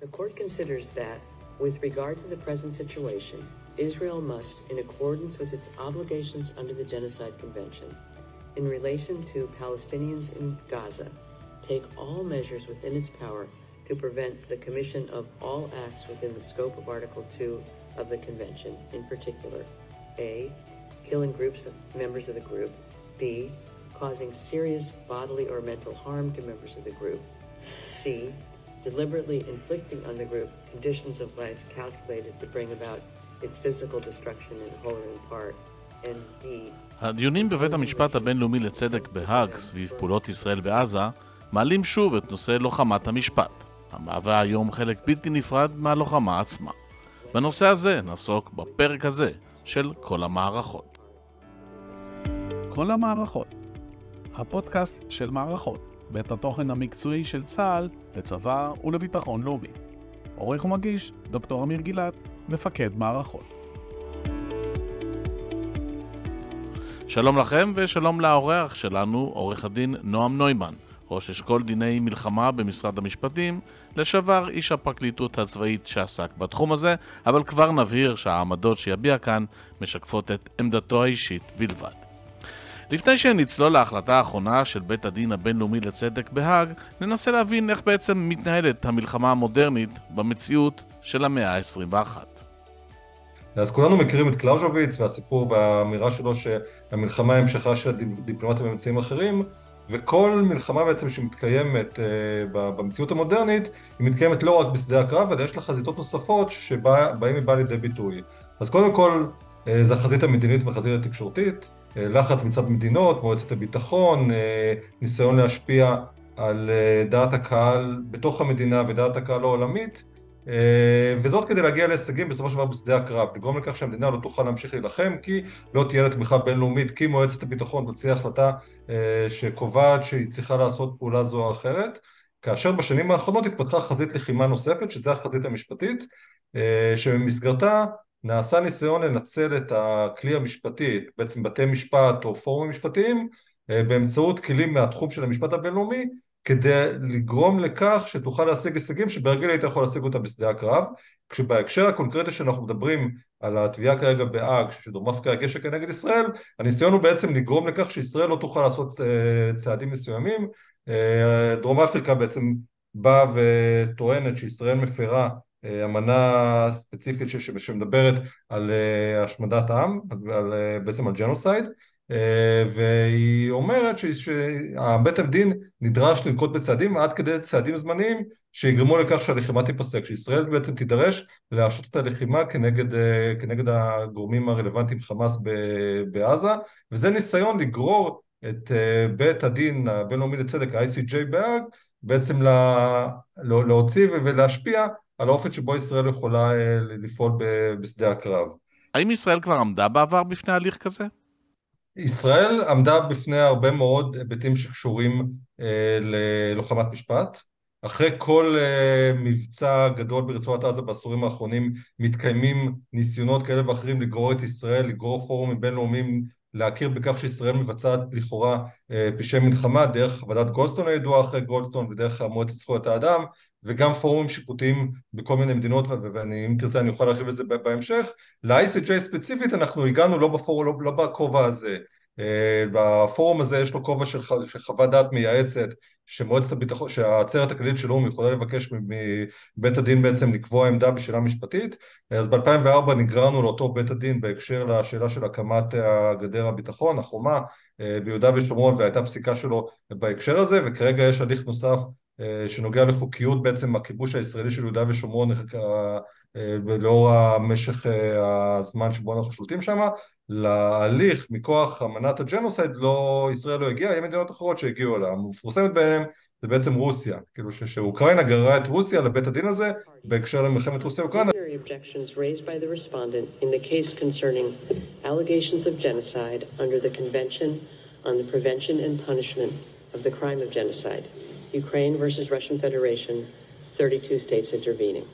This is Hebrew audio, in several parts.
The court considers that, with regard to the present situation, Israel must, in accordance with its obligations under the Genocide Convention, in relation to Palestinians in Gaza, take all measures within its power to prevent the commission of all acts within the scope of Article 2 of the Convention, in particular, A. Killing groups of members of the group, B. Causing serious bodily or mental harm to members of the group, C. Deliberately inflicting on the group conditions of life calculated to bring about its physical destruction in whole or in part, and D. הדיונים בבית המשפט הבינלאומי לצדק בהאג סביב פעולות ישראל בעזה מעלים שוב את נושא לוחמת המשפט, המהווה היום חלק בלתי נפרד מהלוחמה עצמה. בנושא הזה נעסוק בפרק הזה של כל המערכות. כל המערכות, הפודקאסט של מערכות, בית התוכן המקצועי של צה"ל לצבא ולביטחון לאומי. עורך ומגיש, דוקטור אמיר גילת, מפקד מערכות. שלום לכם ושלום לאורח שלנו, עורך הדין נועם נוימן, ראש אשכול דיני מלחמה במשרד המשפטים, לשעבר איש הפרקליטות הצבאית שעסק בתחום הזה, אבל כבר נבהיר שהעמדות שיביע כאן משקפות את עמדתו האישית בלבד. לפני שנצלול להחלטה האחרונה של בית הדין הבינלאומי לצדק בהאג, ננסה להבין איך בעצם מתנהלת המלחמה המודרנית במציאות של המאה ה-21. אז כולנו מכירים את קלאוז'וביץ והסיפור והאמירה שלו שהמלחמה המשכה של הדיפלומטיה באמצעים אחרים, וכל מלחמה בעצם שמתקיימת uh, במציאות המודרנית, היא מתקיימת לא רק בשדה הקרב, אלא יש לה חזיתות נוספות שבהם היא באה לידי ביטוי. אז קודם כל, uh, זה החזית המדינית והחזית התקשורתית, לחץ מצד מדינות, מועצת הביטחון, uh, ניסיון להשפיע על uh, דעת הקהל בתוך המדינה ודעת הקהל העולמית, וזאת כדי להגיע להישגים בסופו של דבר בשדה הקרב, לגרום לכך שהמדינה לא תוכל להמשיך להילחם כי לא תהיה לה תמיכה בינלאומית, כי מועצת הביטחון תוציא החלטה שקובעת שהיא צריכה לעשות פעולה זו או אחרת, כאשר בשנים האחרונות התפתחה חזית לחימה נוספת, שזה החזית המשפטית, שבמסגרתה נעשה ניסיון לנצל את הכלי המשפטי, בעצם בתי משפט או פורומים משפטיים, באמצעות כלים מהתחום של המשפט הבינלאומי, כדי לגרום לכך שתוכל להשיג הישגים שברגיל היית יכול להשיג אותם בשדה הקרב. כשבהקשר הקונקרטי שאנחנו מדברים על התביעה כרגע בהאג שדרום אפריקה הגישה כנגד ישראל הניסיון הוא בעצם לגרום לכך שישראל לא תוכל לעשות צעדים מסוימים. דרום אפריקה בעצם באה וטוענת שישראל מפרה אמנה ספציפית שמדברת על השמדת עם, על, בעצם על ג'נוסייד והיא אומרת שבית הדין נדרש לנקוט בצעדים עד כדי צעדים זמניים שיגרמו לכך שהלחימה תיפסק, שישראל בעצם תידרש להרשות את הלחימה כנגד, כנגד הגורמים הרלוונטיים חמאס בעזה וזה ניסיון לגרור את בית הדין הבינלאומי לצדק ה-ICJ בהאג בעצם לה, להוציא ולהשפיע על האופן שבו ישראל יכולה לפעול בשדה הקרב. האם ישראל כבר עמדה בעבר בפני הליך כזה? ישראל עמדה בפני הרבה מאוד היבטים שקשורים אה, ללוחמת משפט. אחרי כל אה, מבצע גדול ברצועת עזה בעשורים האחרונים מתקיימים ניסיונות כאלה ואחרים לגרור את ישראל, לגרור פורומים בינלאומיים להכיר בכך שישראל מבצעת לכאורה אה, פשעי מלחמה דרך ועדת גולדסטון הידועה אחרי גולדסטון ודרך מועצת זכויות האדם וגם פורומים שיפוטיים בכל מיני מדינות ואם תרצה אני יכול להרחיב את זה בהמשך. ל-ICJ ספציפית אנחנו הגענו לא, בפור, לא, לא בכובע הזה. בפורום הזה יש לו כובע של, חוות דעת מייעצת שמועצת הביטחון, שהעצרת הכללית של האו"ם יכולה לבקש מבית הדין בעצם לקבוע עמדה בשאלה משפטית. אז ב-2004 נגררנו לאותו בית הדין בהקשר לשאלה של הקמת הגדר הביטחון, החומה ביהודה ושומרון והייתה פסיקה שלו בהקשר הזה וכרגע יש הליך נוסף שנוגע לחוקיות בעצם הכיבוש הישראלי של יהודה ושומרון לאור המשך הזמן שבו אנחנו שולטים שם להליך מכוח אמנת הג'נוסייד לא, ישראל לא הגיעה, היו מדינות אחרות שהגיעו אליה, המפורסמת בהן זה בעצם רוסיה, כאילו שאוקראינה גררה את רוסיה לבית הדין הזה בהקשר למלחמת רוסיה-אוקראינה Ukraine versus Russian Federation, 32 states intervening.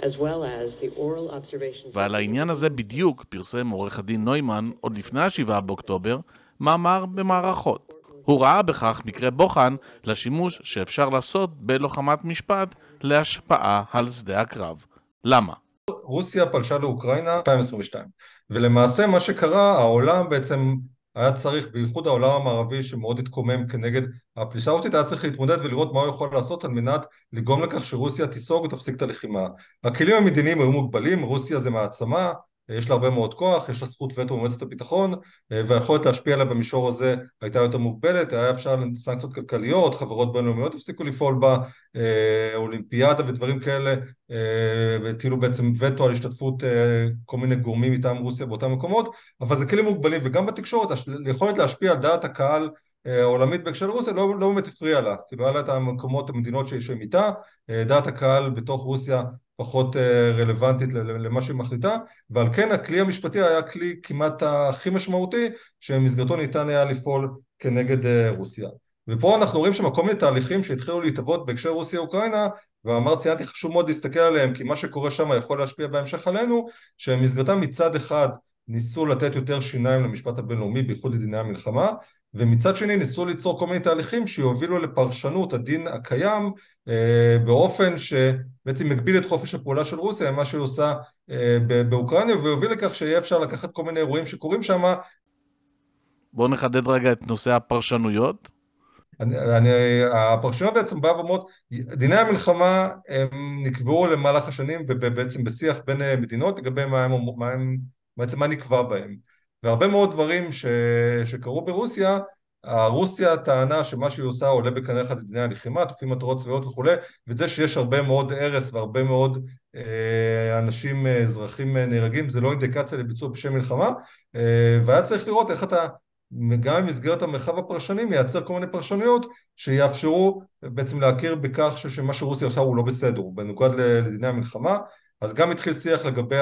As well as the oral observations... ועל העניין הזה בדיוק פרסם עורך הדין נוימן, עוד לפני השבעה באוקטובר, מאמר במערכות. הוא ראה בכך מקרה בוחן לשימוש שאפשר לעשות בלוחמת משפט להשפעה על שדה הקרב. למה? רוסיה פלשה לאוקראינה 2022 ולמעשה מה שקרה העולם בעצם היה צריך, בייחוד העולם המערבי שמאוד התקומם כנגד הפלישה הרוסית, היה צריך להתמודד ולראות מה הוא יכול לעשות על מנת לגרום לכך שרוסיה תיסוג ותפסיק את הלחימה. הכלים המדיניים היו מוגבלים, רוסיה זה מעצמה, יש לה הרבה מאוד כוח, יש לה זכות וטו במועצת הביטחון והיכולת להשפיע עליה במישור הזה הייתה יותר מוגבלת, היה אפשר סנקציות כלכליות, חברות בינלאומיות הפסיקו לפעול בה, אה, אולימפיאדה ודברים כאלה אה, והטילו בעצם וטו על השתתפות אה, כל מיני גורמים מטעם רוסיה באותם מקומות, אבל זה כלים מוגבלים וגם בתקשורת, היכולת להשפיע על דעת הקהל העולמית בהקשר לרוסיה לא, לא באמת הפריע לה, כאילו היה לה את המקומות, המדינות שהן איתה, דעת הקהל בתוך רוסיה פחות אה, רלוונטית למה שהיא מחליטה. ועל כן הכלי המשפטי היה כלי כמעט הכי משמעותי שבמסגרתו ניתן היה לפעול כנגד אה, רוסיה. ופה אנחנו רואים שם כל מיני תהליכים שהתחילו להתהוות בהקשר רוסיה-אוקראינה ואמר ציינתי חשוב מאוד להסתכל עליהם כי מה שקורה שם יכול להשפיע בהמשך עלינו שבמסגרתם מצד אחד ניסו לתת יותר שיניים למשפט הבינלאומי בייחוד לדיני המלחמה ומצד שני ניסו ליצור כל מיני תהליכים שיובילו לפרשנות הדין הקיים אה, באופן שבעצם מגביל את חופש הפעולה של רוסיה מה שהיא עושה אה, באוקראינה ויוביל לכך שיהיה אפשר לקחת כל מיני אירועים שקורים שם בואו נחדד רגע את נושא הפרשנויות. אני, אני, הפרשנויות בעצם באה ואומרות, דיני המלחמה הם נקבעו למהלך השנים ובעצם בשיח בין אה, מדינות לגבי מה הם, מה הם, בעצם מה נקבע בהם והרבה מאוד דברים ש... שקרו ברוסיה, רוסיה טענה שמה שהיא עושה עולה בקנה אחד לדיני הלחימה, תוקפים מטרות צבאיות וכולי, וזה שיש הרבה מאוד הרס והרבה מאוד אה, אנשים, אה, אזרחים אה, נהרגים, זה לא אינדיקציה לביצוע פשעי מלחמה, אה, והיה צריך לראות איך אתה גם במסגרת המרחב הפרשני מייצר כל מיני פרשנויות שיאפשרו בעצם להכיר בכך שמה שרוסיה עושה הוא לא בסדר, הוא בנוגד לדיני המלחמה, אז גם התחיל שיח לגבי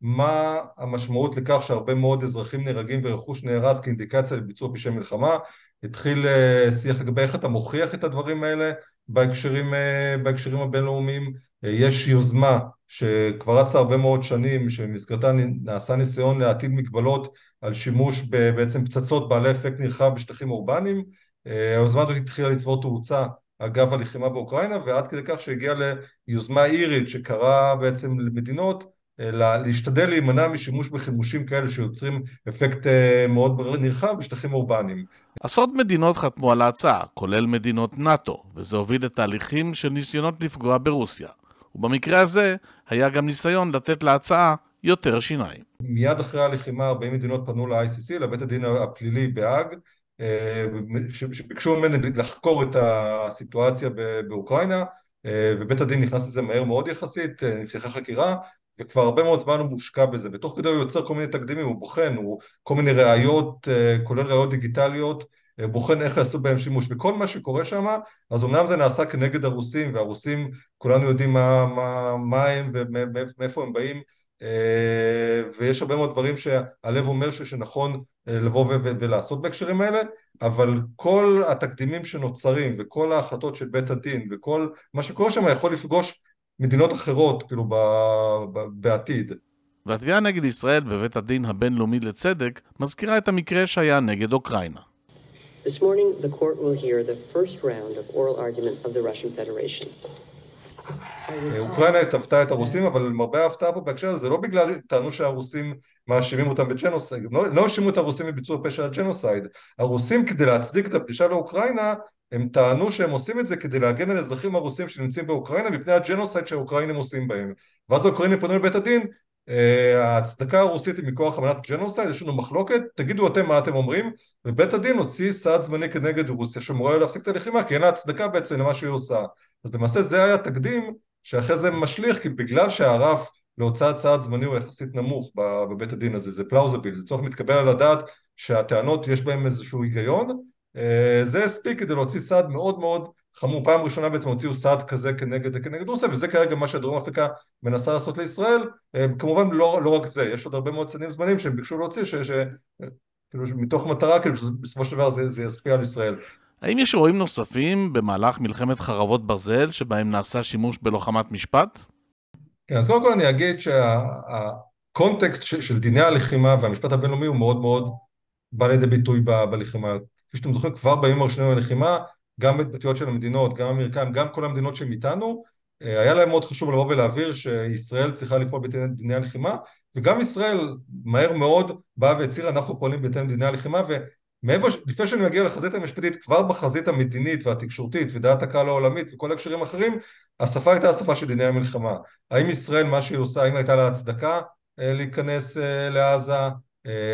מה המשמעות לכך שהרבה מאוד אזרחים נהרגים ורכוש נהרס כאינדיקציה לביצוע פשעי מלחמה? התחיל אה, שיח לגבי איך אתה מוכיח את הדברים האלה בהקשרים, אה, בהקשרים הבינלאומיים. אה, יש יוזמה שכבר רצה הרבה מאוד שנים שבמסגרתה נעשה ניסיון להטיל מגבלות על שימוש בעצם פצצות בעלי אפקט נרחב בשטחים אורבניים. היוזמה הזאת התחילה לצבור תאוצה אגב הלחימה באוקראינה ועד כדי כך שהגיעה ליוזמה אירית שקראה בעצם למדינות להשתדל להימנע משימוש בחימושים כאלה שיוצרים אפקט אה, מאוד נרחב בשטחים אורבניים. עשרות מדינות חתמו על ההצעה, כולל מדינות נאט"ו, וזה הוביל לתהליכים של ניסיונות לפגוע ברוסיה. ובמקרה הזה היה גם ניסיון לתת להצעה יותר שיניים. מיד אחרי הלחימה 40 מדינות פנו ל-ICC, לבית הדין הפלילי בהאג, אה, שביקשו ממני לחקור את הסיטואציה באוקראינה אה, ובית הדין נכנס לזה מהר מאוד יחסית, נפתחה חקירה וכבר הרבה מאוד זמן הוא מושקע בזה, ותוך כדי הוא יוצר כל מיני תקדימים, הוא בוחן, הוא כל מיני ראיות, אה, כולל ראיות דיגיטליות, אה, בוחן איך יעשו בהם שימוש, וכל מה שקורה שם, אז אמנם זה נעשה כנגד הרוסים, והרוסים, כולנו יודעים מה, מה, מה הם ומאיפה הם באים, אה, ויש הרבה מאוד דברים שהלב אומר שנכון לבוא ולעשות בהקשרים האלה, אבל כל התקדימים שנוצרים וכל ההחלטות של בית הדין וכל מה שקורה שם יכול לפגוש מדינות אחרות, כאילו, ב, ב, בעתיד. והתביעה נגד ישראל בבית הדין הבינלאומי לצדק מזכירה את המקרה שהיה נגד אוקראינה. This morning, the court will hear the first round of oral argument of the Russian Federation. אוקראינה תבעה את הרוסים, אבל למרבה ההפתעה פה בהקשר הזה, זה לא בגלל טענו שהרוסים מאשימים אותם ב genocide, לא, לא האשימו את הרוסים בביצוע פשע ה genocide, הרוסים כדי להצדיק את הפלישה לאוקראינה הם טענו שהם עושים את זה כדי להגן על אזרחים הרוסים שנמצאים באוקראינה מפני ה genocide שהאוקראינים עושים בהם. ואז האוקראינים פנו לבית הדין אה, ההצדקה הרוסית היא מכוח אמנת genocide, יש לנו מחלוקת, תגידו אתם מה אתם אומרים. ובית הדין הוציא סעד זמני כנגד רוסיה שאמורה להפסיק את הלחימה כי אין לה הצדקה בעצם למה שהיא עושה. אז למעשה זה היה תקדים שאחרי זה משליך כי בגלל שהרף להוצאת סעד זמני הוא יחסית נמוך בבית הדין הזה, זה plausible, זה צורך מתקבל על הדעת שהטענות יש בהם איזשהו היגיון זה הספיק כדי להוציא סעד מאוד מאוד חמור, פעם ראשונה בעצם הוציאו סעד כזה כנגד, כנגד רוסיה וזה כרגע מה שדרום אפריקה מנסה לעשות לישראל, אה, כמובן לא, לא רק זה, יש עוד הרבה מאוד צעדים זמנים שהם ביקשו להוציא, ש, ש, כאילו מתוך מטרה כאילו בסופו של דבר זה, זה ישפיע על ישראל. האם יש אירועים נוספים במהלך מלחמת חרבות ברזל שבהם נעשה שימוש בלוחמת משפט? כן, אז קודם כל אני אגיד שהקונטקסט של דיני הלחימה והמשפט הבינלאומי הוא מאוד מאוד בא לידי ביטוי בלחימה כפי שאתם זוכרים כבר בימים הראשונים ללחימה, גם בתיאוריות של המדינות, גם האמריקאים, גם כל המדינות שהם איתנו, היה להם מאוד חשוב לבוא ולהבהיר שישראל צריכה לפעול בדיני הלחימה וגם ישראל מהר מאוד באה והצהירה אנחנו פועלים בהתאם לדיני הלחימה ומעבר, לפני שאני מגיע לחזית המשפטית כבר בחזית המדינית והתקשורתית ודעת הקהל העולמית וכל הקשרים האחרים השפה הייתה השפה של דיני המלחמה. האם ישראל מה שהיא עושה האם הייתה לה הצדקה להיכנס לעזה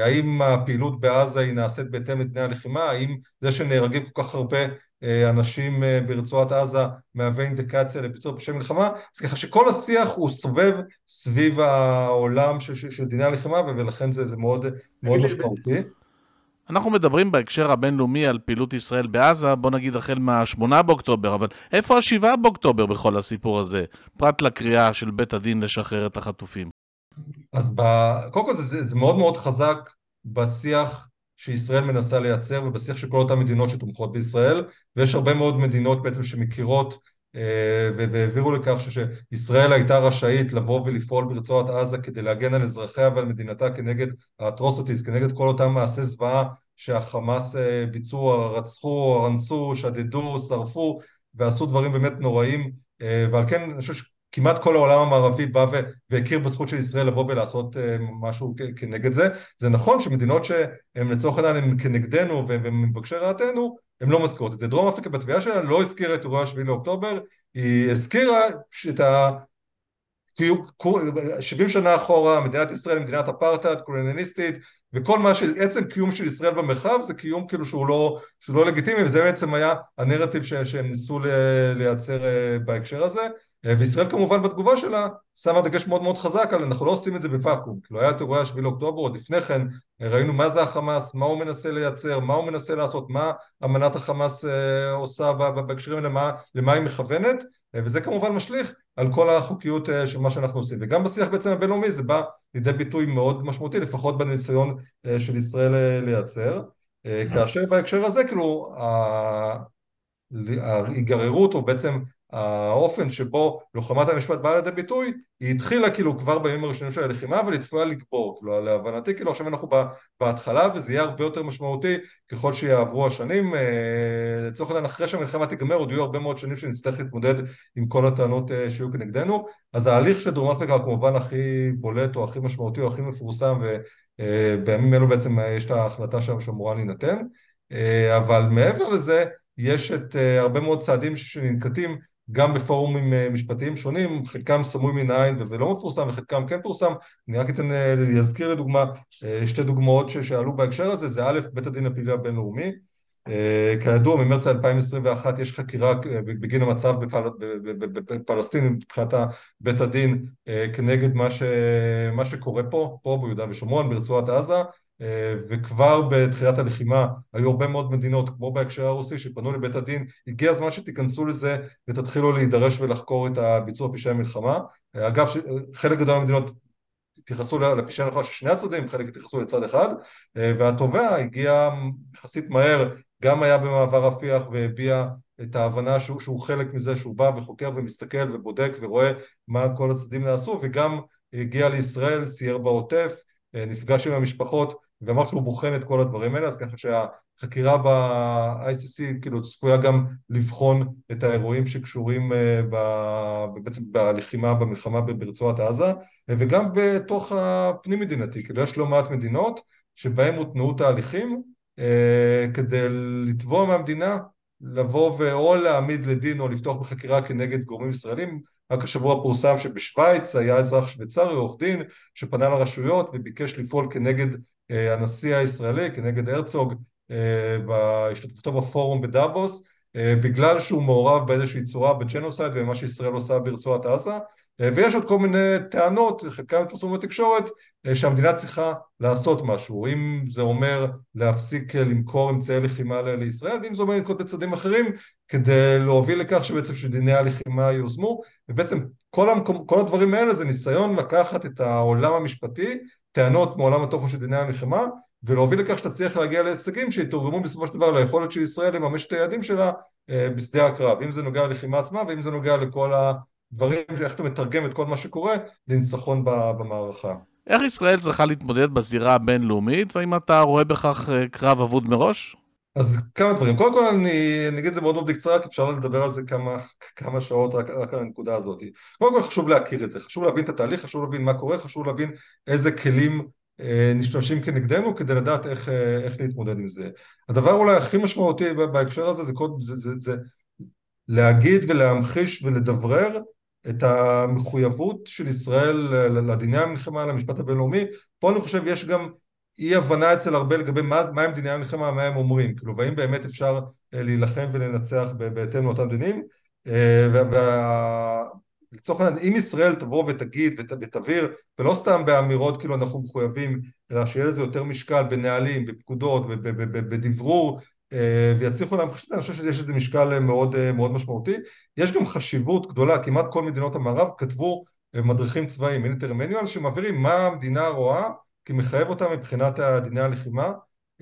האם הפעילות בעזה היא נעשית בהתאם לדיני הלחימה האם זה שנהרגים כל כך הרבה אנשים ברצועת עזה מהווה אינדיקציה לביצוע פשעי מלחמה אז ככה שכל השיח הוא סובב סביב העולם של, של, של דיני הלחימה ולכן זה, זה מאוד, מאוד משמעותי. אנחנו מדברים בהקשר הבינלאומי על פעילות ישראל בעזה, בוא נגיד החל מה-8 באוקטובר, אבל איפה ה-7 באוקטובר בכל הסיפור הזה, פרט לקריאה של בית הדין לשחרר את החטופים? אז ב... קודם כל זה, זה, זה מאוד מאוד חזק בשיח שישראל מנסה לייצר ובשיח של כל אותן מדינות שתומכות בישראל ויש הרבה מאוד מדינות בעצם שמכירות והעבירו לכך שישראל הייתה רשאית לבוא ולפעול ברצועת עזה כדי להגן על אזרחיה ועל מדינתה כנגד האטרוסיטיז, כנגד כל אותם מעשי זוועה שהחמאס ביצעו, רצחו, אנסו, שדדו, שרפו ועשו דברים באמת נוראים ועל כן אני חושב כמעט כל העולם המערבי בא והכיר בזכות של ישראל לבוא ולעשות משהו כנגד זה. זה נכון שמדינות שהן לצורך העניין הן כנגדנו ומבקשי רעתנו, הן לא מזכירות את זה. דרום אפריקה בתביעה שלה לא הזכירה את אירועי השביעי לאוקטובר, היא הזכירה את ה... 70 שנה אחורה מדינת ישראל היא מדינת אפרטהייד קולוניאליסטית וכל מה שעצם קיום של ישראל במרחב זה קיום כאילו שהוא לא, שהוא לא לגיטימי וזה בעצם היה הנרטיב שהם ניסו לייצר בהקשר הזה וישראל כמובן בתגובה שלה שמה דגש מאוד מאוד חזק על אנחנו לא עושים את זה בוואקום כאילו היה את אירועי השביעי לאוקטובר עוד לפני כן ראינו מה זה החמאס מה הוא מנסה לייצר מה הוא מנסה לעשות מה אמנת החמאס עושה בהקשרים האלה למה, היא מכוונת וזה כמובן משליך על כל החוקיות של מה שאנחנו עושים וגם בשיח בעצם הבינלאומי זה בא לידי ביטוי מאוד משמעותי לפחות בניסיון של ישראל לייצר כאשר בהקשר הזה כאילו ההיגררות או בעצם האופן שבו לוחמת המשפט באה לידי ביטוי היא התחילה כאילו כבר בימים הראשונים של הלחימה אבל היא צפויה לגבור כאילו להבנתי כאילו עכשיו אנחנו בהתחלה וזה יהיה הרבה יותר משמעותי ככל שיעברו השנים. לצורך העניין אחרי שהמלחמה תיגמר עוד יהיו הרבה מאוד שנים שנצטרך להתמודד עם כל הטענות שיהיו כנגדנו. אז ההליך של דרום אפריקה כמובן הכי בולט או הכי משמעותי או הכי מפורסם ובימים אלו בעצם יש את ההחלטה שם שאמורה להינתן. אבל מעבר לזה יש את הרבה מאוד צעדים שננקטים גם בפורומים משפטיים שונים, חלקם סמוי מן העין ולא מפורסם וחלקם כן פורסם, אני רק אתן, אזכיר לדוגמה שתי דוגמאות שעלו בהקשר הזה, זה א', בית הדין הפלילי הבינלאומי, כידוע ממרץ 2021 יש חקירה בגין המצב בפלסטין מבחינת בית הדין כנגד מה, ש... מה שקורה פה, פה ביהודה ושומרון ברצועת עזה וכבר בתחילת הלחימה היו הרבה מאוד מדינות כמו בהקשר הרוסי שפנו לבית הדין הגיע הזמן שתיכנסו לזה ותתחילו להידרש ולחקור את הביצוע פשעי מלחמה אגב חלק גדול מהמדינות התייחסו לפשעי מלחמה של שני הצדדים חלק התייחסו לצד אחד והתובע הגיע יחסית מהר גם היה במעבר רפיח והביע את ההבנה שהוא, שהוא חלק מזה שהוא בא וחוקר ומסתכל ובודק ורואה מה כל הצדדים נעשו וגם הגיע לישראל סייר בעוטף נפגש עם המשפחות ואמר שהוא בוחן את כל הדברים האלה אז ככה שהחקירה ב-ICC כאילו צפויה גם לבחון את האירועים שקשורים בעצם בלחימה במלחמה ברצועת עזה וגם בתוך הפנים מדינתי כאילו יש לא מעט מדינות שבהם הותנעו תהליכים כדי לתבוע מהמדינה לבוא ואו להעמיד לדין או לפתוח בחקירה כנגד גורמים ישראלים רק השבוע פורסם שבשוויץ היה אזרח שוויצרי, עורך דין, שפנה לרשויות וביקש לפעול כנגד הנשיא הישראלי, כנגד הרצוג, בהשתתפותו בפורום בדאבוס, בגלל שהוא מעורב באיזושהי צורה ב genocide ומה שישראל עושה ברצועת עזה, ויש עוד כל מיני טענות, חלקם פרסום בתקשורת, שהמדינה צריכה לעשות משהו, אם זה אומר להפסיק למכור אמצעי לחימה לישראל, ואם זה אומר לנקוט בצעדים אחרים, כדי להוביל לכך שבעצם שדיני הלחימה יוזמו, ובעצם כל, המקום, כל הדברים האלה זה ניסיון לקחת את העולם המשפטי, טענות מעולם התוכן של דיני הלחימה, ולהוביל לכך שתצליח להגיע להישגים שיתורגמו בסופו של דבר ליכולת של ישראל לממש את היעדים שלה בשדה הקרב, אם זה נוגע ללחימה עצמה ואם זה נוגע לכל ה... דברים שאיך אתה מתרגם את כל מה שקורה לניצחון במערכה. איך ישראל צריכה להתמודד בזירה הבינלאומית, והאם אתה רואה בכך קרב אבוד מראש? אז כמה דברים. קודם כל אני, אני אגיד את זה מאוד מאוד בקצרה, כי אפשר לדבר על זה כמה, כמה שעות רק, רק על הנקודה הזאת. קודם כל חשוב להכיר את זה, חשוב להבין את התהליך, חשוב להבין מה קורה, חשוב להבין איזה כלים אה, משתמשים כנגדנו כדי לדעת איך, אה, איך להתמודד עם זה. הדבר אולי הכי משמעותי בהקשר הזה זה, זה, זה, זה להגיד ולהמחיש ולדברר את המחויבות של ישראל לדיני המלחמה, למשפט הבינלאומי. פה אני חושב יש גם אי הבנה אצל הרבה לגבי מה, מה הם דיני המלחמה, מה הם אומרים, כאילו, והאם באמת אפשר אה, להילחם ולנצח בהתאם לאותם דינים. ולצורך העניין, אם ישראל תבוא ותגיד ותבהיר, ולא סתם באמירות כאילו אנחנו מחויבים, אלא שיהיה לזה יותר משקל בנהלים, בפקודות, בדברור, אה, ויצליחו להמחיש את זה, אני חושב שיש לזה משקל מאוד, אה, מאוד משמעותי. יש גם חשיבות גדולה, כמעט כל מדינות המערב כתבו מדריכים צבאיים, מיליטרי מניואל, שמבהירים מה המדינה רואה כי מחייב אותה מבחינת דיני הלחימה.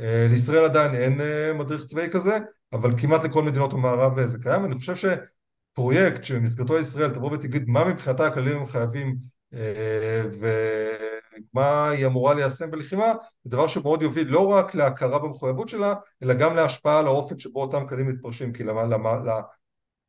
אה, לישראל עדיין אין אה, מדריך צבאי כזה, אבל כמעט לכל מדינות המערב אה, זה קיים. אני חושב שפרויקט שבמסגרתו ישראל תבוא ותגיד מה מבחינתה הכללים חייבים ומה היא אמורה ליישם בלחימה, זה דבר שמאוד יוביל לא רק להכרה במחויבות שלה, אלא גם להשפעה על האופן שבו אותם כללים מתפרשים, כי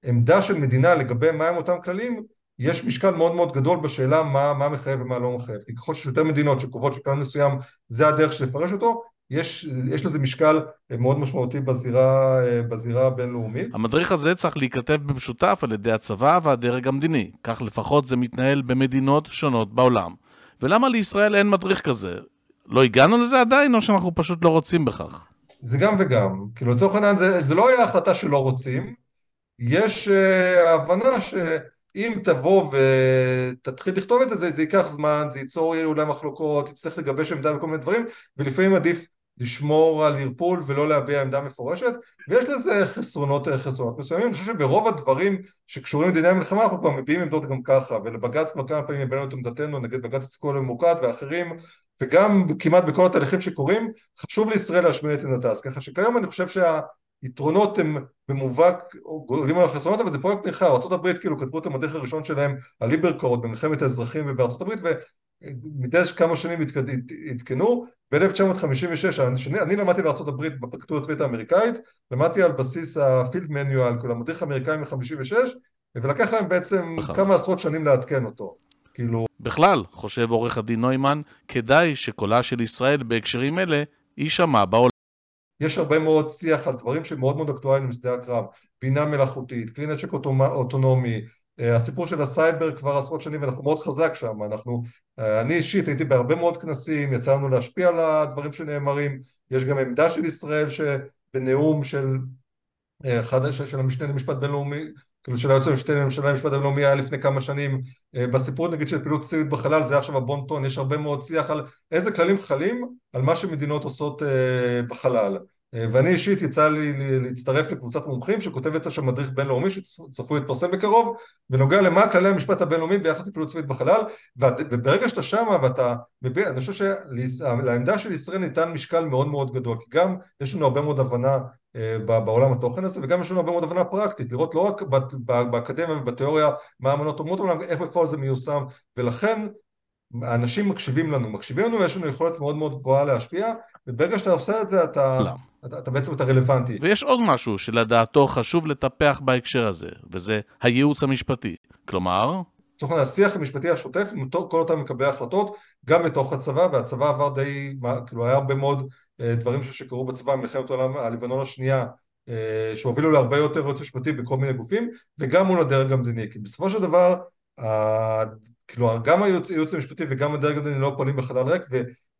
לעמדה של מדינה לגבי מהם אותם כללים יש משקל מאוד מאוד גדול בשאלה מה, מה מחייב ומה לא מחייב. כי ככל שיש יותר מדינות שקובעות שכלל מסוים זה הדרך של לפרש אותו, יש, יש לזה משקל מאוד משמעותי בזירה, בזירה הבינלאומית. המדריך הזה צריך להיכתב במשותף על ידי הצבא והדרג המדיני. כך לפחות זה מתנהל במדינות שונות בעולם. ולמה לישראל אין מדריך כזה? לא הגענו לזה עדיין, או שאנחנו פשוט לא רוצים בכך? זה גם וגם. כאילו לצורך העניין זה, זה לא היה החלטה שלא רוצים, יש uh, הבנה ש... אם תבוא ותתחיל לכתוב את זה, זה, זה ייקח זמן, זה ייצור אולי מחלוקות, תצטרך לגבש עמדה וכל מיני דברים, ולפעמים עדיף לשמור על ערפול ולא להביע עמדה מפורשת, ויש לזה חסרונות, חסרונות מסוימים. אני חושב שברוב הדברים שקשורים לדיני המלחמה אנחנו כבר מביעים עמדות גם ככה, ולבג"ץ כבר כמה פעמים הבאנו את עמדתנו נגד בג"ץ אסכולה ממוקד ואחרים, וגם כמעט בכל התהליכים שקורים, חשוב לישראל להשמיע את עמדתה. אז ככה שכיום אני חושב שה... יתרונות הם במובהק גולים על החסרונות אבל זה פרויקט נרחב, ארה"ב כאילו כתבו את המדריך הראשון שלהם על ליברקורד במלחמת האזרחים ובארה"ב ומדי כמה שנים עדכנו ב-1956, אני, אני למדתי בארה"ב בפרקטורה הצבאית האמריקאית, למדתי על בסיס ה field manual, כאילו המדריך האמריקאי מ-56 ולקח להם בעצם בכך. כמה עשרות שנים לעדכן אותו. כאילו... בכלל, חושב עורך הדין נוימן, כדאי שקולה של ישראל בהקשרים אלה יישמע בעולם. יש הרבה מאוד שיח על דברים שמאוד מאוד אקטואליים בשדה הקרב, בינה מלאכותית, כלי נשק אוטונומי, אה, הסיפור של הסייבר כבר עשרות שנים ואנחנו מאוד חזק שם, אנחנו, אה, אני אישית הייתי בהרבה מאוד כנסים, יצא לנו להשפיע על הדברים שנאמרים, יש גם עמדה של ישראל שבנאום של אה, אחד של המשנה למשפט בינלאומי, כאילו של היועץ המשפטי לממשלה למשפט הבינלאומי היה לפני כמה שנים, בסיפור נגיד של פעילות ציבורית בחלל זה עכשיו הבון-טון, יש הרבה מאוד שיח על איזה כללים חלים על מה שמדינות עושות בחלל ואני אישית יצא לי להצטרף לקבוצת מומחים שכותבת שם מדריך בינלאומי שצפוי להתפרסם בקרוב בנוגע למה כללי המשפט הבינלאומי ביחס לפעילות צבאית בחלל. וברגע שאתה שמה ואתה מביע, אני חושב שלעמדה של ישראל ניתן משקל מאוד מאוד גדול כי גם יש לנו הרבה מאוד הבנה אה, בעולם התוכן הזה וגם יש לנו הרבה מאוד הבנה פרקטית לראות לא רק באקדמיה ובתיאוריה מה האמנות אומרות אבל איך בפועל זה מיושם. ולכן האנשים מקשיבים לנו, מקשיבים לנו ויש לנו יכולת מאוד מאוד גבוהה להשפיע וברגע שאתה עושה את זה אתה, אתה, אתה בעצם אתה רלוונטי. ויש עוד משהו שלדעתו חשוב לטפח בהקשר הזה, וזה הייעוץ המשפטי. כלומר... זאת אומרת, השיח המשפטי השוטף עם כל אותם מקבלי החלטות, גם בתוך הצבא, והצבא עבר די, כאילו היה הרבה מאוד אה, דברים שקרו בצבא במלחמת העולם הלבנון השנייה, אה, שהובילו להרבה יותר ייעוץ משפטי בכל מיני גופים, וגם מול הדרג המדיני. כי בסופו של דבר, כאילו גם הייעוץ המשפטי וגם הדרג המדיני לא פועלים בחלל ריק,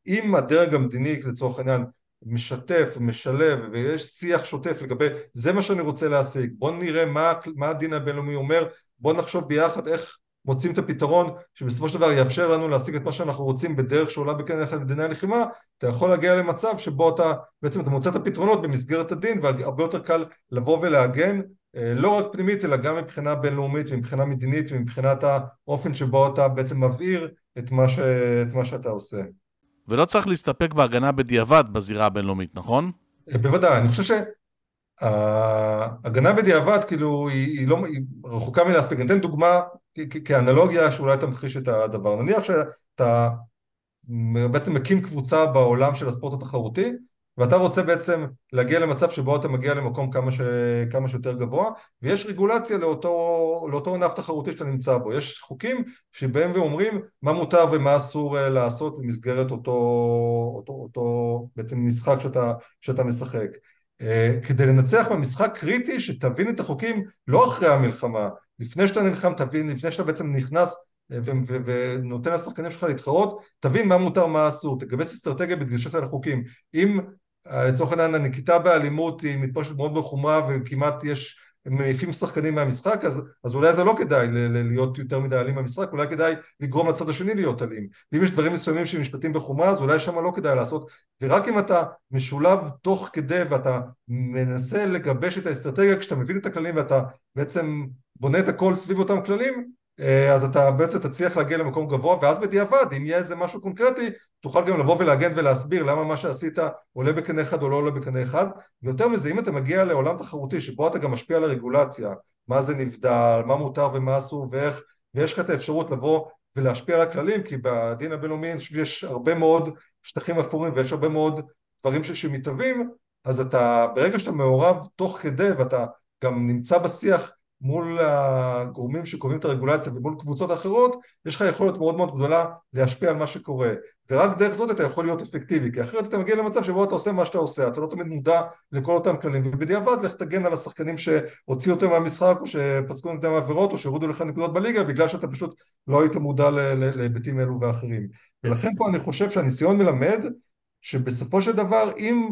ואם הדרג המדיני לצורך העניין משתף, משלב, ויש שיח שוטף לגבי זה מה שאני רוצה להשיג, בוא נראה מה, מה הדין הבינלאומי אומר, בוא נחשוב ביחד איך מוצאים את הפתרון שבסופו של דבר יאפשר לנו להשיג את מה שאנחנו רוצים בדרך שעולה בקנה אחד מדיני הלחימה, אתה יכול להגיע למצב שבו אתה בעצם אתה מוצא את הפתרונות במסגרת הדין והרבה יותר קל לבוא ולהגן אה, לא רק פנימית אלא גם מבחינה בינלאומית ומבחינה מדינית ומבחינת האופן שבו אתה בעצם מבהיר את מה, ש... את מה שאתה עושה. ולא צריך להסתפק בהגנה בדיעבד בזירה הבינלאומית, נכון? אה, בוודאי, אני חושב שההגנה בדיעבד כאילו היא, היא, לא, היא רחוקה מלהספיק. אני אתן דוגמה כאנלוגיה שאולי תמחיש את הדבר. נניח שאתה בעצם מקים קבוצה בעולם של הספורט התחרותי ואתה רוצה בעצם להגיע למצב שבו אתה מגיע למקום כמה, ש... כמה שיותר גבוה ויש רגולציה לאותו, לאותו ענף תחרותי שאתה נמצא בו יש חוקים שבהם ואומרים מה מותר ומה אסור אה, לעשות במסגרת אותו, אותו, אותו בעצם משחק שאתה, שאתה משחק אה, כדי לנצח במשחק קריטי שתבין את החוקים לא אחרי המלחמה לפני שאתה נלחם תבין, לפני שאתה בעצם נכנס ונותן לשחקנים שלך להתחרות, תבין מה מותר מה אסור, תגבש אסטרטגיה בהתגשת על החוקים. אם אה, לצורך העניין הנקיטה באלימות היא מתפשטת מאוד בחומרה וכמעט יש מעיפים שחקנים מהמשחק אז, אז אולי זה לא כדאי להיות יותר מדי אלים במשחק, אולי כדאי לגרום לצד השני להיות אלים. ואם יש דברים מסוימים שמשפטים בחומרה אז אולי שם לא כדאי לעשות, ורק אם אתה משולב תוך כדי ואתה מנסה לגבש את האסטרטגיה כשאתה מבין את הכללים ואתה בעצם בונה את הכל סביב אותם כללים אז אתה בעצם תצליח להגיע למקום גבוה ואז בדיעבד אם יהיה איזה משהו קונקרטי תוכל גם לבוא ולהגן ולהסביר למה מה שעשית עולה בקנה אחד או לא עולה בקנה אחד. ויותר מזה אם אתה מגיע לעולם תחרותי שבו אתה גם משפיע על הרגולציה מה זה נבדל, מה מותר ומה אסור ואיך ויש לך את האפשרות לבוא ולהשפיע על הכללים כי בדין הבינלאומי יש הרבה מאוד שטחים אפורים ויש הרבה מאוד דברים שמתהווים אז אתה ברגע שאתה מעורב תוך כדי ואתה גם נמצא בשיח מול הגורמים שקובעים את הרגולציה ומול קבוצות אחרות, יש לך יכולת מאוד מאוד גדולה להשפיע על מה שקורה. ורק דרך זאת אתה יכול להיות אפקטיבי, כי אחרת אתה מגיע למצב שבו אתה עושה מה שאתה עושה, אתה לא תמיד מודע לכל אותם כללים, ובדיעבד לך תגן על השחקנים שהוציאו אותם מהמשחק, או שפסקו נגדם עבירות, או שהורידו לך נקודות בליגה, בגלל שאתה פשוט לא היית מודע להיבטים אלו ואחרים. ולכן פה אני חושב שהניסיון מלמד שבסופו של דבר אם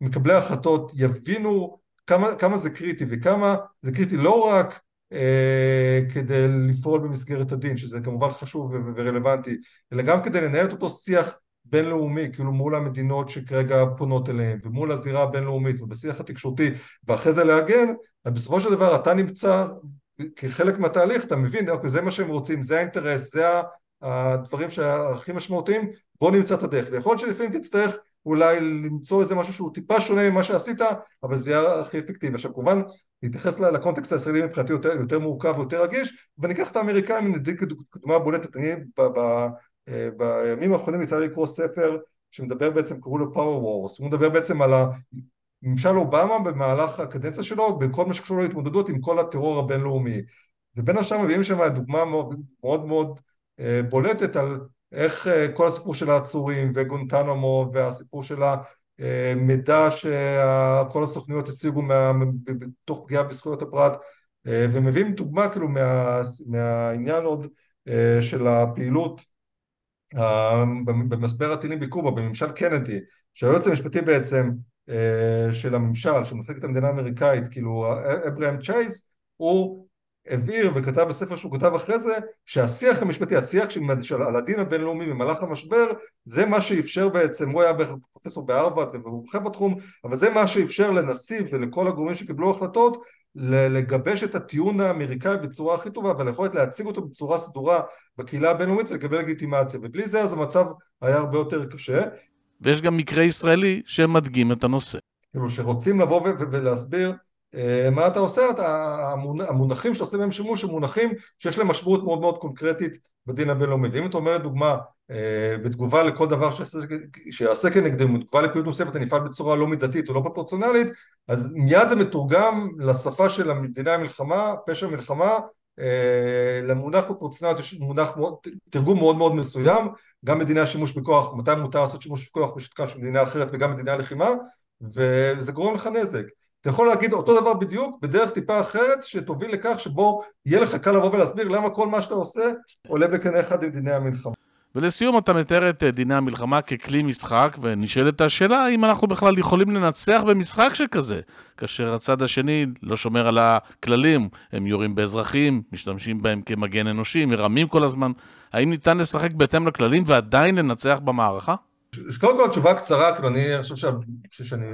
מקבלי ההחלטות יבינו כמה, כמה זה קריטי וכמה זה קריטי לא רק אה, כדי לפעול במסגרת הדין, שזה כמובן חשוב ורלוונטי, אלא גם כדי לנהל את אותו שיח בינלאומי, כאילו מול המדינות שכרגע פונות אליהן, ומול הזירה הבינלאומית, ובשיח התקשורתי, ואחרי זה להגן, אז בסופו של דבר אתה נמצא כחלק מהתהליך, אתה מבין, אוקיי, זה מה שהם רוצים, זה האינטרס, זה הדברים שהכי משמעותיים, בוא נמצא את הדרך. ויכול להיות שלפעמים תצטרך אולי למצוא איזה משהו שהוא טיפה שונה ממה שעשית, אבל זה יהיה הכי אפקטיבי. עכשיו כמובן, להתייחס לקונטקסט הישראלי מבחינתי יותר, יותר מורכב ויותר רגיש, ואני אקח את האמריקאים, כדוגמה בולטת, אני ב, ב, אה, בימים האחרונים יצא לי לקרוא ספר שמדבר בעצם, קראו לו פאוור וורס, הוא מדבר בעצם על ממשל אובמה במהלך הקדנציה שלו, בכל מה שקשור להתמודדות עם כל הטרור הבינלאומי. ובין השאר מביאים שם דוגמה מאוד מאוד, מאוד אה, בולטת על איך אה, כל הסיפור של העצורים וגונטנמו והסיפור של המידע שכל הסוכנויות השיגו תוך פגיעה בזכויות הפרט אה, ומביאים דוגמה כאילו מה, מהעניין עוד אה, של הפעילות במשבר הטילים בקובה, בממשל קנדי, שהיועץ המשפטי בעצם של הממשל, של מחלקת המדינה האמריקאית, כאילו אברהם צ'ייס, הוא הבהיר וכתב בספר שהוא כתב אחרי זה שהשיח המשפטי, השיח של, על הדין הבינלאומי במהלך המשבר זה מה שאפשר בעצם, הוא היה פרופסור בהרווארד ומומחה בתחום, אבל זה מה שאפשר לנשיא ולכל הגורמים שקיבלו החלטות לגבש את הטיעון האמריקאי בצורה הכי טובה וליכולת להציג אותו בצורה סדורה בקהילה הבינלאומית ולקבל לגיטימציה ובלי זה אז המצב היה הרבה יותר קשה. ויש גם מקרה ישראלי שמדגים את הנושא. כאילו שרוצים לבוא ולהסביר מה אתה עושה? המונחים שאתה עושה בהם שימוש הם מונחים שיש להם משמעות מאוד מאוד קונקרטית בדין הבינלאומי. ואם אתה אומר לדוגמה אה, בתגובה לכל דבר שיעשה כנגדם, בתגובה לפעילות נוספת אני אפעל בצורה לא מידתית או לא פרופורציונלית אז מיד זה מתורגם לשפה של המדינה המלחמה, פשע מלחמה אה, למונח פרופורציונלית יש מונח תרגום מאוד מאוד מסוים גם מדינה שימוש בכוח, מתי מותר לעשות שימוש בכוח בשטחה של מדינה אחרת וגם מדינה לחימה וזה גורם לך נזק אתה יכול להגיד אותו דבר בדיוק בדרך טיפה אחרת שתוביל לכך שבו יהיה לך קל לבוא ולהסביר למה כל מה שאתה עושה עולה בקנה אחד עם דיני המלחמה. ולסיום אתה מתאר את אה, דיני המלחמה ככלי משחק ונשאלת השאלה האם אנחנו בכלל יכולים לנצח במשחק שכזה כאשר הצד השני לא שומר על הכללים, הם יורים באזרחים, משתמשים בהם כמגן אנושי, מרמים כל הזמן האם ניתן לשחק בהתאם לכללים ועדיין לנצח במערכה? קודם כל תשובה קצרה, כאילו אני חושב שאני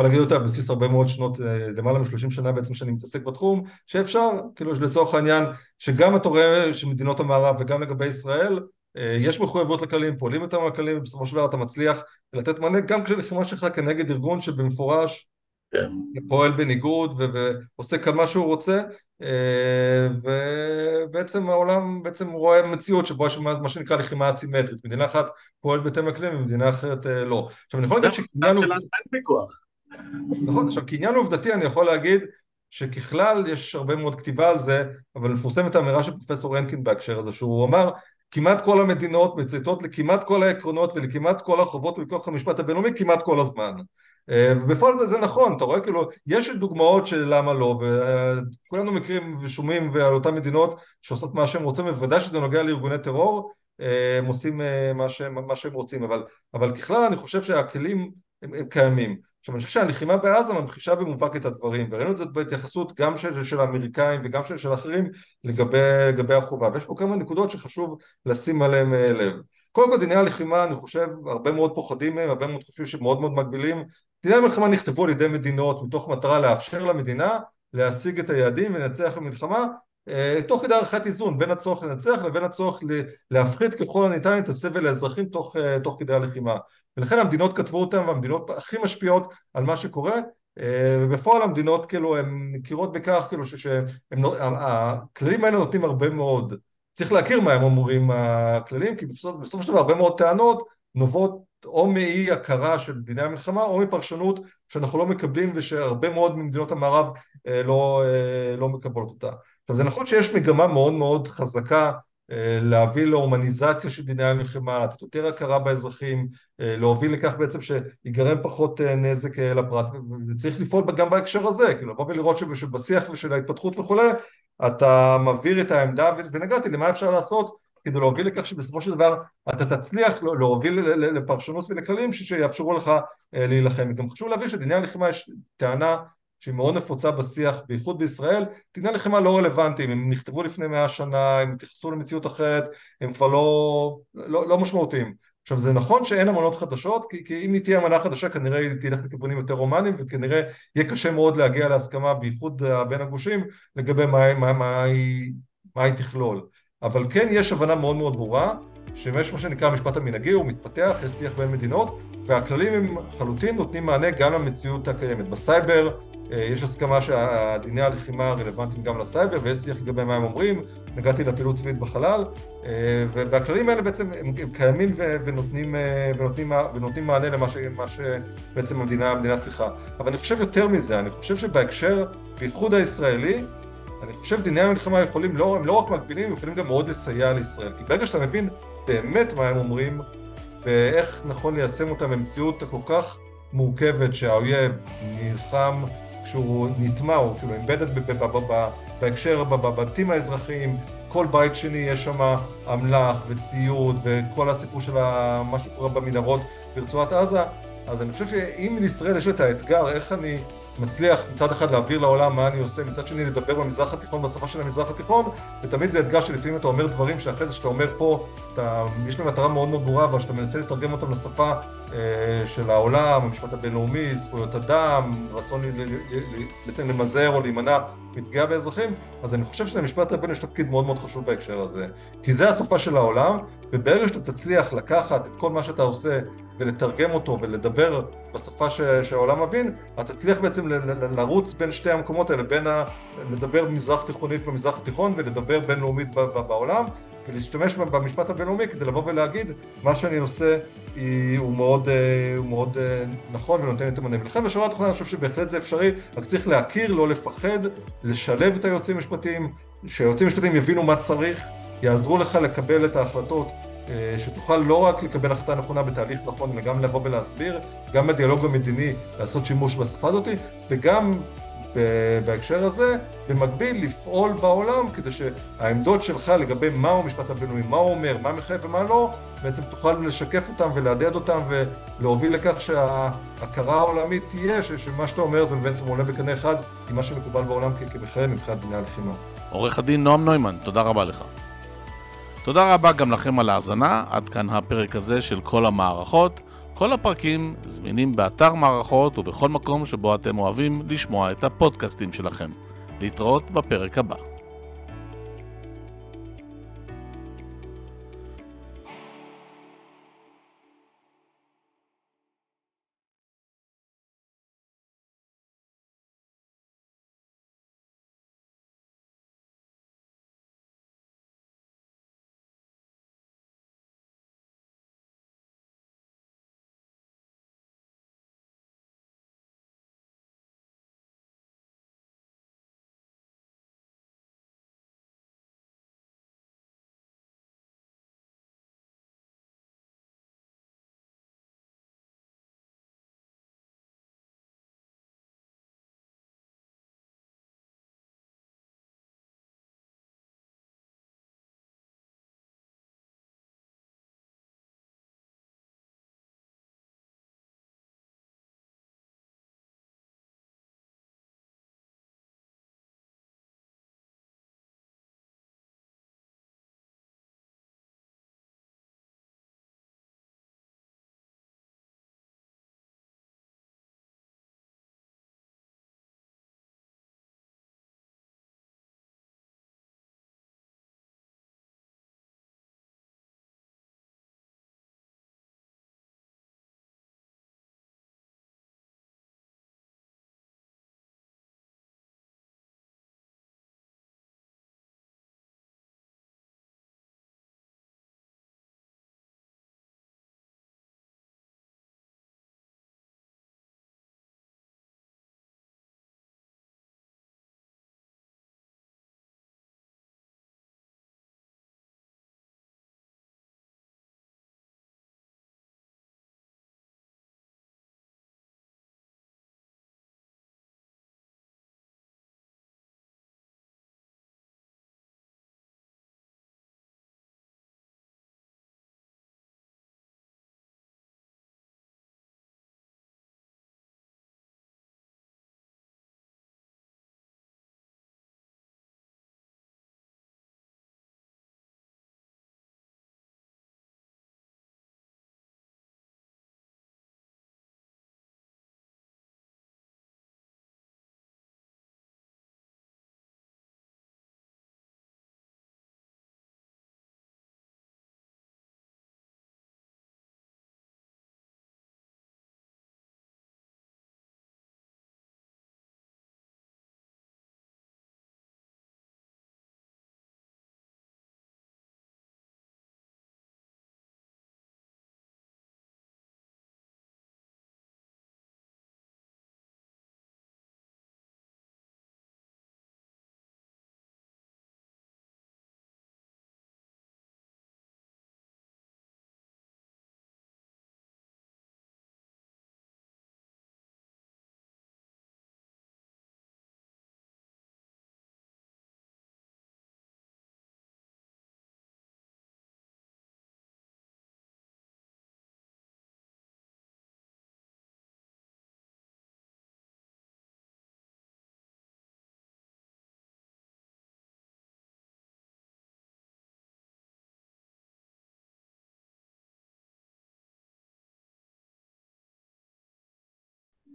יכול להגיד אותה על בסיס הרבה מאוד שנות, אה, למעלה מ-30 שנה בעצם שאני מתעסק בתחום, שאפשר, כאילו לצורך העניין, שגם אתה רואה שמדינות המערב וגם לגבי ישראל, אה, יש מחויבות לכללים, פועלים יותר מהכללים, ובסופו של דבר אתה מצליח לתת מענה גם כשלחימה שלך כנגד ארגון שבמפורש כן. פועל בניגוד ועושה כמה שהוא רוצה ובעצם העולם בעצם רואה מציאות שבו יש מה שנקרא לחימה אסימטרית. מדינה אחת פועלת בהתאם לכלים ומדינה אחרת לא. עכשיו אני יכול להגיד שקניין נכון עכשיו קניין עובדתי אני יכול להגיד שככלל יש הרבה מאוד כתיבה על זה אבל מפורסמת האמירה של פרופסור רנקין בהקשר הזה שהוא אמר כמעט כל המדינות מצייתות לכמעט כל העקרונות ולכמעט כל החובות מכוח המשפט הבינלאומי כמעט כל הזמן ובפועל זה, זה נכון, אתה רואה כאילו, יש דוגמאות של למה לא, וכולנו מכירים ושומעים על אותן מדינות שעושות מה שהם רוצים, ובוודאי שזה נוגע לארגוני טרור, הם עושים מה שהם, מה שהם רוצים, אבל, אבל ככלל אני חושב שהכלים הם, הם קיימים. עכשיו אני חושב שהלחימה בעזה ממחישה במובהק את הדברים, וראינו את זה בהתייחסות גם של, של האמריקאים וגם של, של אחרים לגבי, לגבי החובה, ויש פה כמה נקודות שחשוב לשים עליהם לב. קודם כל דיני הלחימה אני חושב הרבה מאוד פוחדים מהם, הרבה מאוד חושבים שמאוד מאוד מגבילים דיני המלחמה נכתבו על ידי מדינות מתוך מטרה לאפשר למדינה להשיג את היעדים ולנצח במלחמה תוך כדי ערכת איזון בין הצורך לנצח לבין הצורך להפחית ככל הניתן את הסבל לאזרחים תוך, תוך כדי הלחימה ולכן המדינות כתבו אותם והמדינות הכי משפיעות על מה שקורה ובפועל המדינות כאילו הן מכירות בכך כאילו שהכללים האלה נותנים הרבה מאוד צריך להכיר מה הם אומרים הכללים כי בסופו בסוף של דבר הרבה מאוד טענות נובעות או מאי הכרה של דיני המלחמה או מפרשנות שאנחנו לא מקבלים ושהרבה מאוד ממדינות המערב לא, לא מקבלות אותה. עכשיו זה נכון שיש מגמה מאוד מאוד חזקה להביא להומניזציה של דיני המלחמה, לתת יותר הכרה באזרחים, להוביל לכך בעצם שיגרם פחות נזק לפרט וצריך לפעול גם בהקשר הזה, כאילו לבוא ולראות שבשיח של ההתפתחות וכולי אתה מבהיר את העמדה ונגעתי למה אפשר לעשות כדי להוביל לכך שבסופו של דבר אתה תצליח להוביל לפרשנות ולכללים שיאפשרו לך להילחם. גם חשוב להבין שדיני הלחימה יש טענה שהיא מאוד נפוצה בשיח, בייחוד בישראל, דיני הלחימה לא רלוונטיים, הם נכתבו לפני מאה שנה, הם התייחסו למציאות אחרת, הם כבר לא, לא, לא משמעותיים. עכשיו זה נכון שאין אמנות חדשות, כי, כי אם תהיה אמנה חדשה כנראה היא תלך לכיוונים יותר הומניים וכנראה יהיה קשה מאוד להגיע להסכמה בייחוד בין הגושים לגבי מה, מה, מה, היא, מה היא תכלול. אבל כן יש הבנה מאוד מאוד ברורה שיש מה שנקרא המשפט המנהגי, הוא מתפתח, יש שיח בין מדינות והכללים הם לחלוטין נותנים מענה גם למציאות הקיימת. בסייבר יש הסכמה שהדיני הלחימה רלוונטיים גם לסייבר ויש שיח לגבי מה הם אומרים, נגעתי לפעילות צבאית בחלל והכללים האלה בעצם הם קיימים ונותנים, ונותנים, ונותנים מענה למה שבעצם המדינה, המדינה צריכה. אבל אני חושב יותר מזה, אני חושב שבהקשר, בייחוד הישראלי, אני חושב דיני המלחמה יכולים, לא, הם לא רק מקבילים, הם יכולים גם מאוד לסייע לישראל. כי ברגע שאתה מבין באמת מה הם אומרים, ואיך נכון ליישם אותם במציאות הכל כך מורכבת שהאויב נלחם כשהוא נטמע, הוא כאילו embedded בהקשר, בבתים האזרחיים, כל בית שני יש שם אמל"ח וציוד וכל הסיפור של מה שקורה במנהרות ברצועת עזה, אז אני חושב שאם לישראל יש את האתגר איך אני מצליח מצד אחד להעביר לעולם מה אני עושה, מצד שני לדבר במזרח התיכון בשפה של המזרח התיכון ותמיד זה אתגר שלפעמים אתה אומר דברים שאחרי זה שאתה אומר פה אתה, יש לי מטרה מאוד מאוד ברורה אבל שאתה מנסה לתרגם אותם לשפה אה, של העולם, המשפט הבינלאומי, זכויות אדם, רצון בעצם למזער או להימנע מפגיעה באזרחים אז אני חושב שלמשפט הבינלאומי יש תפקיד מאוד מאוד חשוב בהקשר הזה. כי זה השפה של העולם וברגע שאתה תצליח לקחת את כל מה שאתה עושה ולתרגם אותו ולדבר בשפה שהעולם מבין, אז תצליח בעצם לרוץ בין שתי המקומות האלה, בין ה... לדבר מזרח תיכונית במזרח התיכון ולדבר בינלאומית בעולם ולהשתמש במשפט הבינלאומי כדי לבוא ולהגיד מה שאני עושה הוא מאוד, הוא מאוד נכון ונותן את המענה. ולכן בשורה התחתונה אני חושב שבהחלט זה אפשרי, רק צריך להכיר, לא לפחד, לשלב את היועצים המשפטיים, שהיועצים המשפטיים יבינו מה צריך, יעזרו לך לקבל את ההחלטות שתוכל לא רק לקבל החלטה נכונה בתהליך נכון, אלא גם לבוא ולהסביר, גם בדיאלוג המדיני לעשות שימוש בשפה הזאת, וגם בהקשר הזה, במקביל לפעול בעולם כדי שהעמדות שלך לגבי מהו המשפט הבינלאומי, מה הוא אומר, מה מחייב ומה לא, בעצם תוכל לשקף אותם ולהדהד אותם ולהוביל לכך שההכרה העולמית תהיה שמה שאתה אומר זה בעצם עולה בקנה אחד עם מה שמקובל בעולם כמחייב מבחינת דיני הלחימה. עורך הדין נועם נוימן, תודה רבה לך. תודה רבה גם לכם על ההאזנה, עד כאן הפרק הזה של כל המערכות. כל הפרקים זמינים באתר מערכות ובכל מקום שבו אתם אוהבים לשמוע את הפודקאסטים שלכם. להתראות בפרק הבא.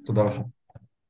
תודה לכם.